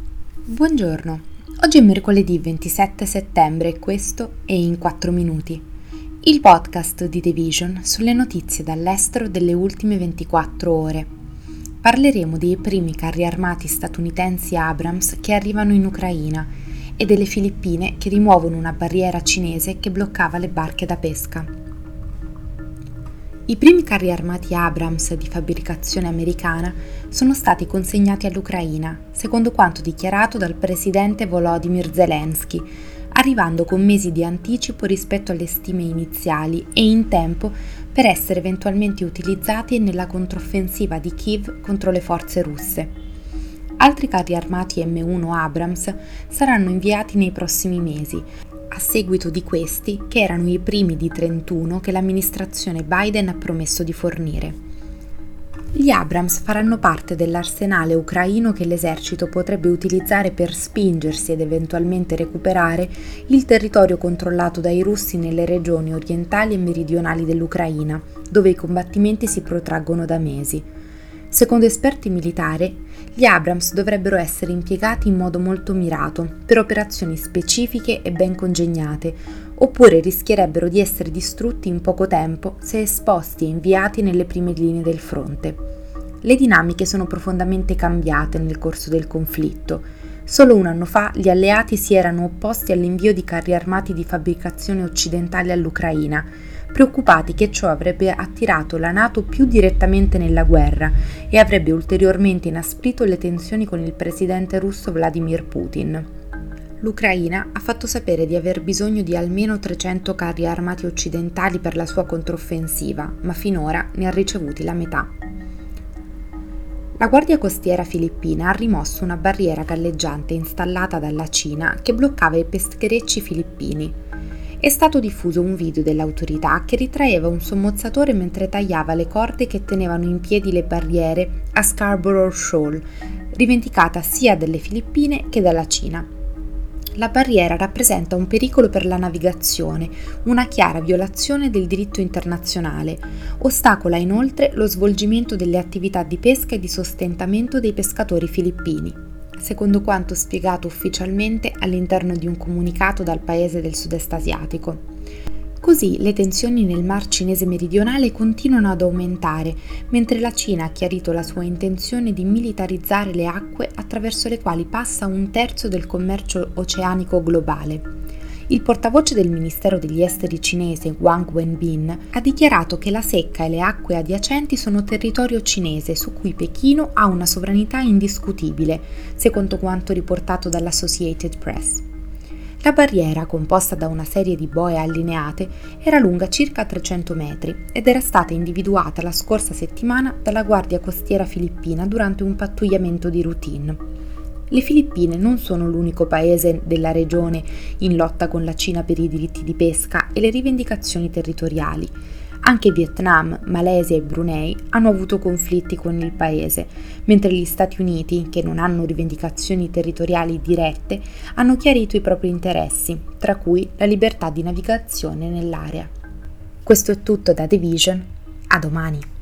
Buongiorno, oggi è mercoledì 27 settembre e questo è In 4 Minuti, il podcast di The Vision sulle notizie dall'estero delle ultime 24 ore. Parleremo dei primi carri armati statunitensi Abrams che arrivano in Ucraina e delle Filippine che rimuovono una barriera cinese che bloccava le barche da pesca. I primi carri armati Abrams di fabbricazione americana sono stati consegnati all'Ucraina, secondo quanto dichiarato dal presidente Volodymyr Zelensky, arrivando con mesi di anticipo rispetto alle stime iniziali e in tempo per essere eventualmente utilizzati nella controffensiva di Kiev contro le forze russe. Altri carri armati M1 Abrams saranno inviati nei prossimi mesi, a seguito di questi, che erano i primi di 31 che l'amministrazione Biden ha promesso di fornire. Gli Abrams faranno parte dell'arsenale ucraino che l'esercito potrebbe utilizzare per spingersi ed eventualmente recuperare il territorio controllato dai russi nelle regioni orientali e meridionali dell'Ucraina, dove i combattimenti si protraggono da mesi. Secondo esperti militari, gli Abrams dovrebbero essere impiegati in modo molto mirato, per operazioni specifiche e ben congegnate, oppure rischierebbero di essere distrutti in poco tempo se esposti e inviati nelle prime linee del fronte. Le dinamiche sono profondamente cambiate nel corso del conflitto. Solo un anno fa gli alleati si erano opposti all'invio di carri armati di fabbricazione occidentale all'Ucraina, preoccupati che ciò avrebbe attirato la Nato più direttamente nella guerra e avrebbe ulteriormente inasprito le tensioni con il presidente russo Vladimir Putin. L'Ucraina ha fatto sapere di aver bisogno di almeno 300 carri armati occidentali per la sua controffensiva, ma finora ne ha ricevuti la metà. La Guardia Costiera filippina ha rimosso una barriera galleggiante installata dalla Cina che bloccava i pescherecci filippini è stato diffuso un video dell'autorità che ritraeva un sommozzatore mentre tagliava le corde che tenevano in piedi le barriere a Scarborough Shoal, rivendicata sia dalle Filippine che dalla Cina. La barriera rappresenta un pericolo per la navigazione, una chiara violazione del diritto internazionale. Ostacola inoltre lo svolgimento delle attività di pesca e di sostentamento dei pescatori filippini secondo quanto spiegato ufficialmente all'interno di un comunicato dal paese del sud-est asiatico. Così le tensioni nel Mar Cinese meridionale continuano ad aumentare, mentre la Cina ha chiarito la sua intenzione di militarizzare le acque attraverso le quali passa un terzo del commercio oceanico globale. Il portavoce del Ministero degli Esteri cinese Wang Wenbin ha dichiarato che la secca e le acque adiacenti sono territorio cinese su cui Pechino ha una sovranità indiscutibile, secondo quanto riportato dall'Associated Press. La barriera, composta da una serie di boe allineate, era lunga circa 300 metri ed era stata individuata la scorsa settimana dalla Guardia Costiera filippina durante un pattugliamento di routine. Le Filippine non sono l'unico paese della regione in lotta con la Cina per i diritti di pesca e le rivendicazioni territoriali. Anche Vietnam, Malesia e Brunei hanno avuto conflitti con il paese, mentre gli Stati Uniti, che non hanno rivendicazioni territoriali dirette, hanno chiarito i propri interessi, tra cui la libertà di navigazione nell'area. Questo è tutto da The Vision. A domani!